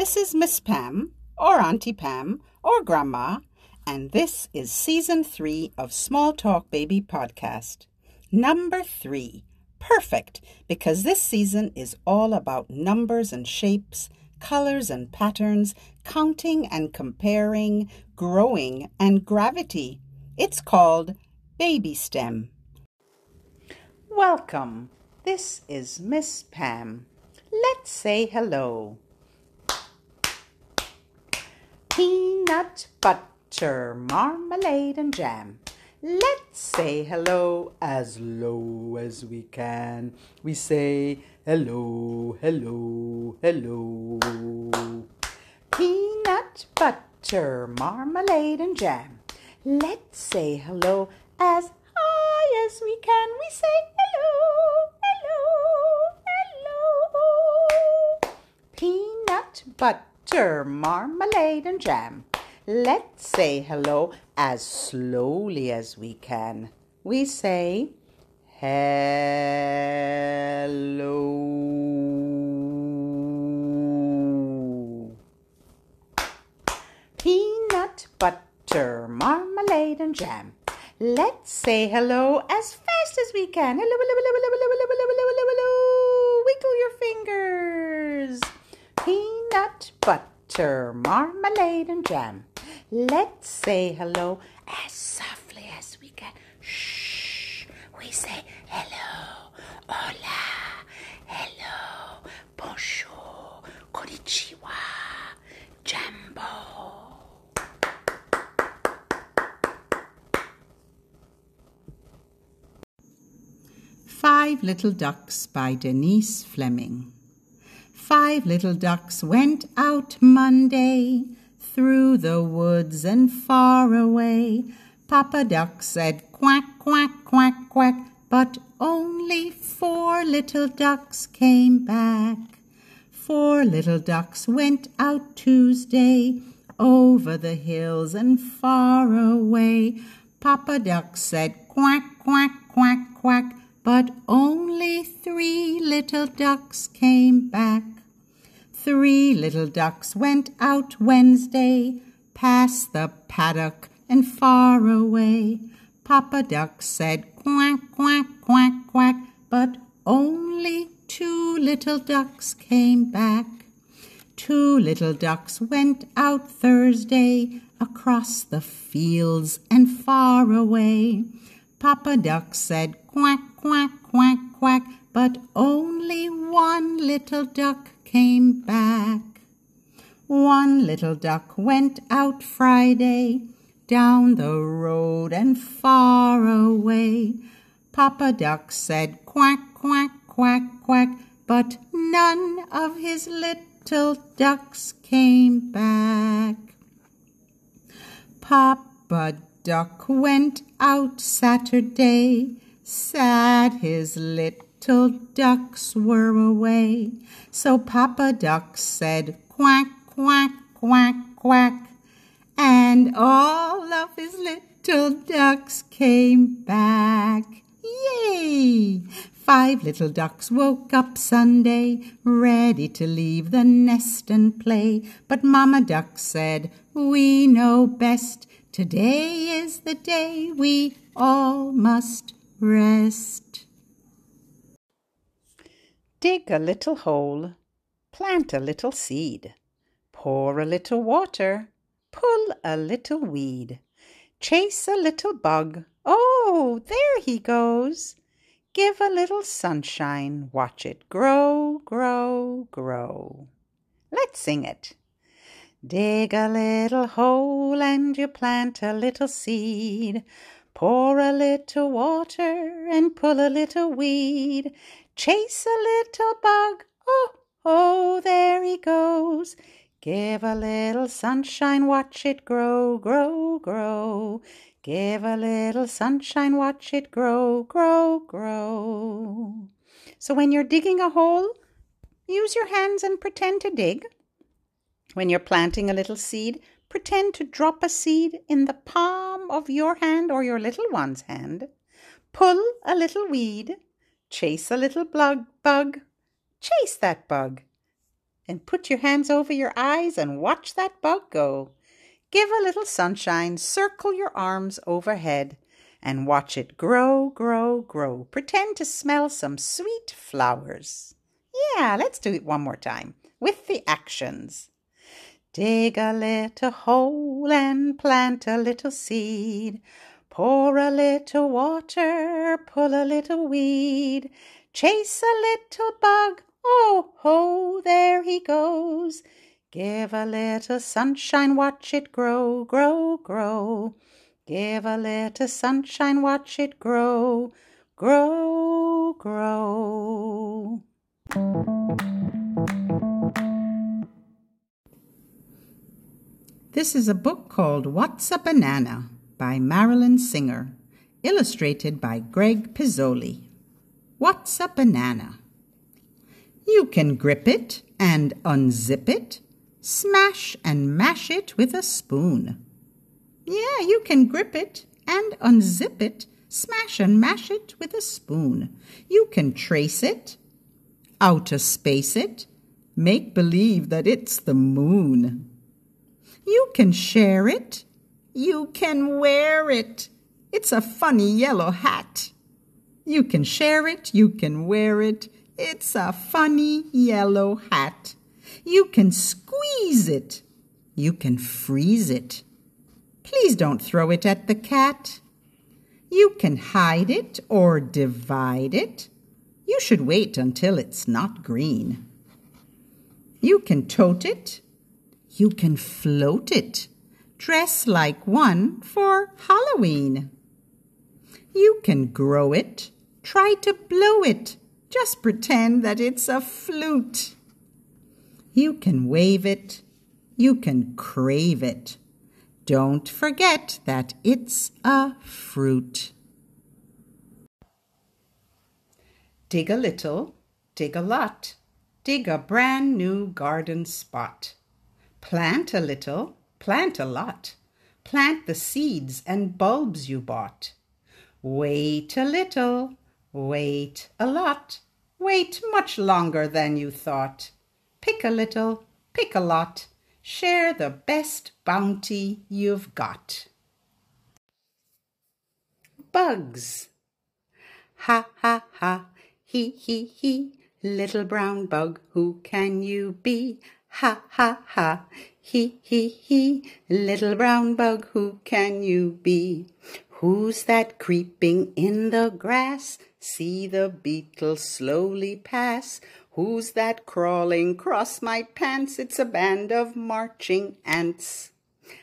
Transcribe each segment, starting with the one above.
This is Miss Pam, or Auntie Pam, or Grandma, and this is season three of Small Talk Baby Podcast. Number three. Perfect, because this season is all about numbers and shapes, colors and patterns, counting and comparing, growing and gravity. It's called Baby STEM. Welcome. This is Miss Pam. Let's say hello. Peanut butter, marmalade, and jam. Let's say hello as low as we can. We say hello, hello, hello. Peanut butter, marmalade, and jam. Let's say hello as high as we can. We say hello, hello, hello. Peanut butter, butter, marmalade and jam. Let's say hello as slowly as we can. We say hello. Peanut butter, marmalade and jam. Let's say hello as fast as we can. Hello, hello, hello, hello, hello, hello. Peanut butter, marmalade, and jam. Let's say hello as softly as we can. Shh. We say hello, hola, hello, bonjour, konnichiwa, jambo. Five Little Ducks by Denise Fleming. Five little ducks went out Monday through the woods and far away. Papa Duck said quack, quack, quack, quack, but only four little ducks came back. Four little ducks went out Tuesday over the hills and far away. Papa Duck said quack, quack, quack, quack, but only three little ducks came back. Three little ducks went out Wednesday, past the paddock and far away. Papa Duck said quack, quack, quack, quack, but only two little ducks came back. Two little ducks went out Thursday across the fields and far away. Papa Duck said quack, quack, quack, quack, but only one little duck came back. One little duck went out Friday down the road and far away. Papa Duck said quack, quack, quack, quack, but none of his little ducks came back. Papa Duck went out Saturday, sad his little ducks were away. So Papa Duck said quack, quack, quack, quack, and all of his little ducks came back. Yay! Five little ducks woke up Sunday, ready to leave the nest and play. But Mama Duck said, We know best. Today is the day we all must rest. Dig a little hole, plant a little seed, pour a little water, pull a little weed, chase a little bug. Oh, there he goes. Give a little sunshine, watch it grow, grow, grow. Let's sing it. Dig a little hole and you plant a little seed. Pour a little water and pull a little weed. Chase a little bug. Oh, oh, there he goes. Give a little sunshine, watch it grow, grow, grow. Give a little sunshine, watch it grow, grow, grow. So when you're digging a hole, use your hands and pretend to dig. When you're planting a little seed, pretend to drop a seed in the palm of your hand or your little one's hand. Pull a little weed. Chase a little bug, bug. Chase that bug. and put your hands over your eyes and watch that bug go. Give a little sunshine, circle your arms overhead, and watch it grow, grow, grow. Pretend to smell some sweet flowers. Yeah, let's do it one more time with the actions. Dig a little hole and plant a little seed. Pour a little water, pull a little weed. Chase a little bug, oh ho, there he goes. Give a little sunshine, watch it grow, grow, grow. Give a little sunshine, watch it grow, grow, grow. This is a book called What's a Banana by Marilyn Singer, illustrated by Greg Pizzoli. What's a banana? You can grip it and unzip it, smash and mash it with a spoon. Yeah, you can grip it and unzip it, smash and mash it with a spoon. You can trace it, outer space it, make believe that it's the moon. You can share it, you can wear it. It's a funny yellow hat. You can share it, you can wear it. It's a funny yellow hat. You can squeeze it. You can freeze it. Please don't throw it at the cat. You can hide it or divide it. You should wait until it's not green. You can tote it. You can float it. Dress like one for Halloween. You can grow it Try to blow it. Just pretend that it's a flute. You can wave it. You can crave it. Don't forget that it's a fruit. Dig a little, dig a lot. Dig a brand new garden spot. Plant a little, plant a lot. Plant the seeds and bulbs you bought. Wait a little, Wait a lot. Wait much longer than you thought. Pick a little, pick a lot. Share the best bounty you've got. Bugs. Ha ha ha, he he he. Little brown bug, who can you be? Ha ha ha, he he he. Little brown bug, who can you be? Who's that creeping in the grass? See the beetle slowly pass. Who's that crawling across my pants? It's a band of marching ants.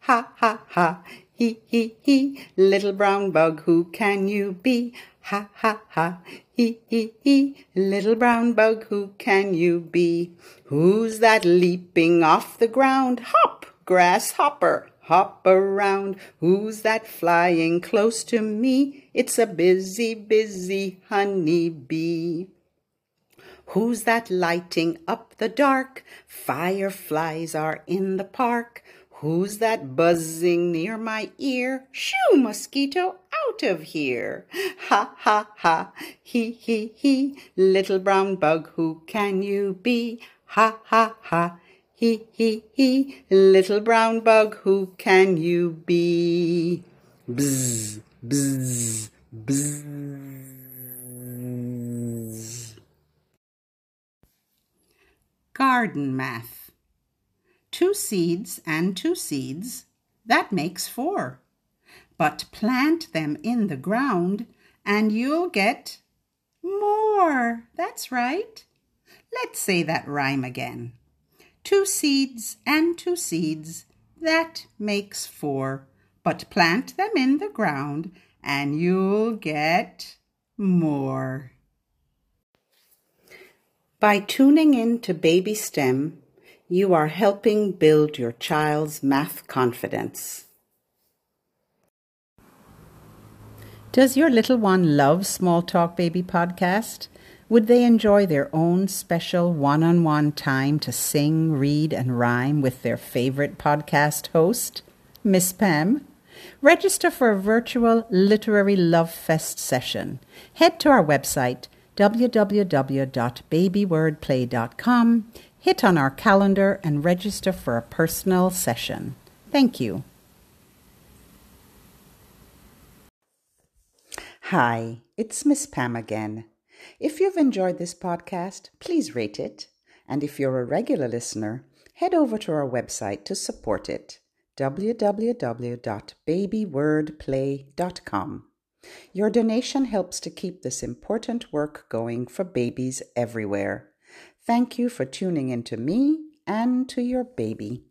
Ha ha ha, he he he, little brown bug, who can you be? Ha ha ha, he he he, little brown bug, who can you be? Who's that leaping off the ground? Hop, grasshopper, hop around. Who's that flying close to me? It's a busy, busy honey bee. Who's that lighting up the dark? Fireflies are in the park. Who's that buzzing near my ear? Shoo, mosquito, out of here. Ha, ha, ha, he, he, he, little brown bug, who can you be? Ha, ha, ha, he, he, he, little brown bug, who can you be? Bzz, bzz, bzz. Garden math. Two seeds and two seeds, that makes four. But plant them in the ground and you'll get more. That's right. Let's say that rhyme again two seeds and two seeds, that makes four. But plant them in the ground and you'll get more. By tuning in to Baby STEM, you are helping build your child's math confidence. Does your little one love Small Talk Baby podcast? Would they enjoy their own special one on one time to sing, read, and rhyme with their favorite podcast host, Miss Pam? Register for a virtual literary love fest session. Head to our website www.babywordplay.com, hit on our calendar and register for a personal session. Thank you. Hi, it's Miss Pam again. If you've enjoyed this podcast, please rate it. And if you're a regular listener, head over to our website to support it www.babywordplay.com. Your donation helps to keep this important work going for babies everywhere. Thank you for tuning in to me and to your baby.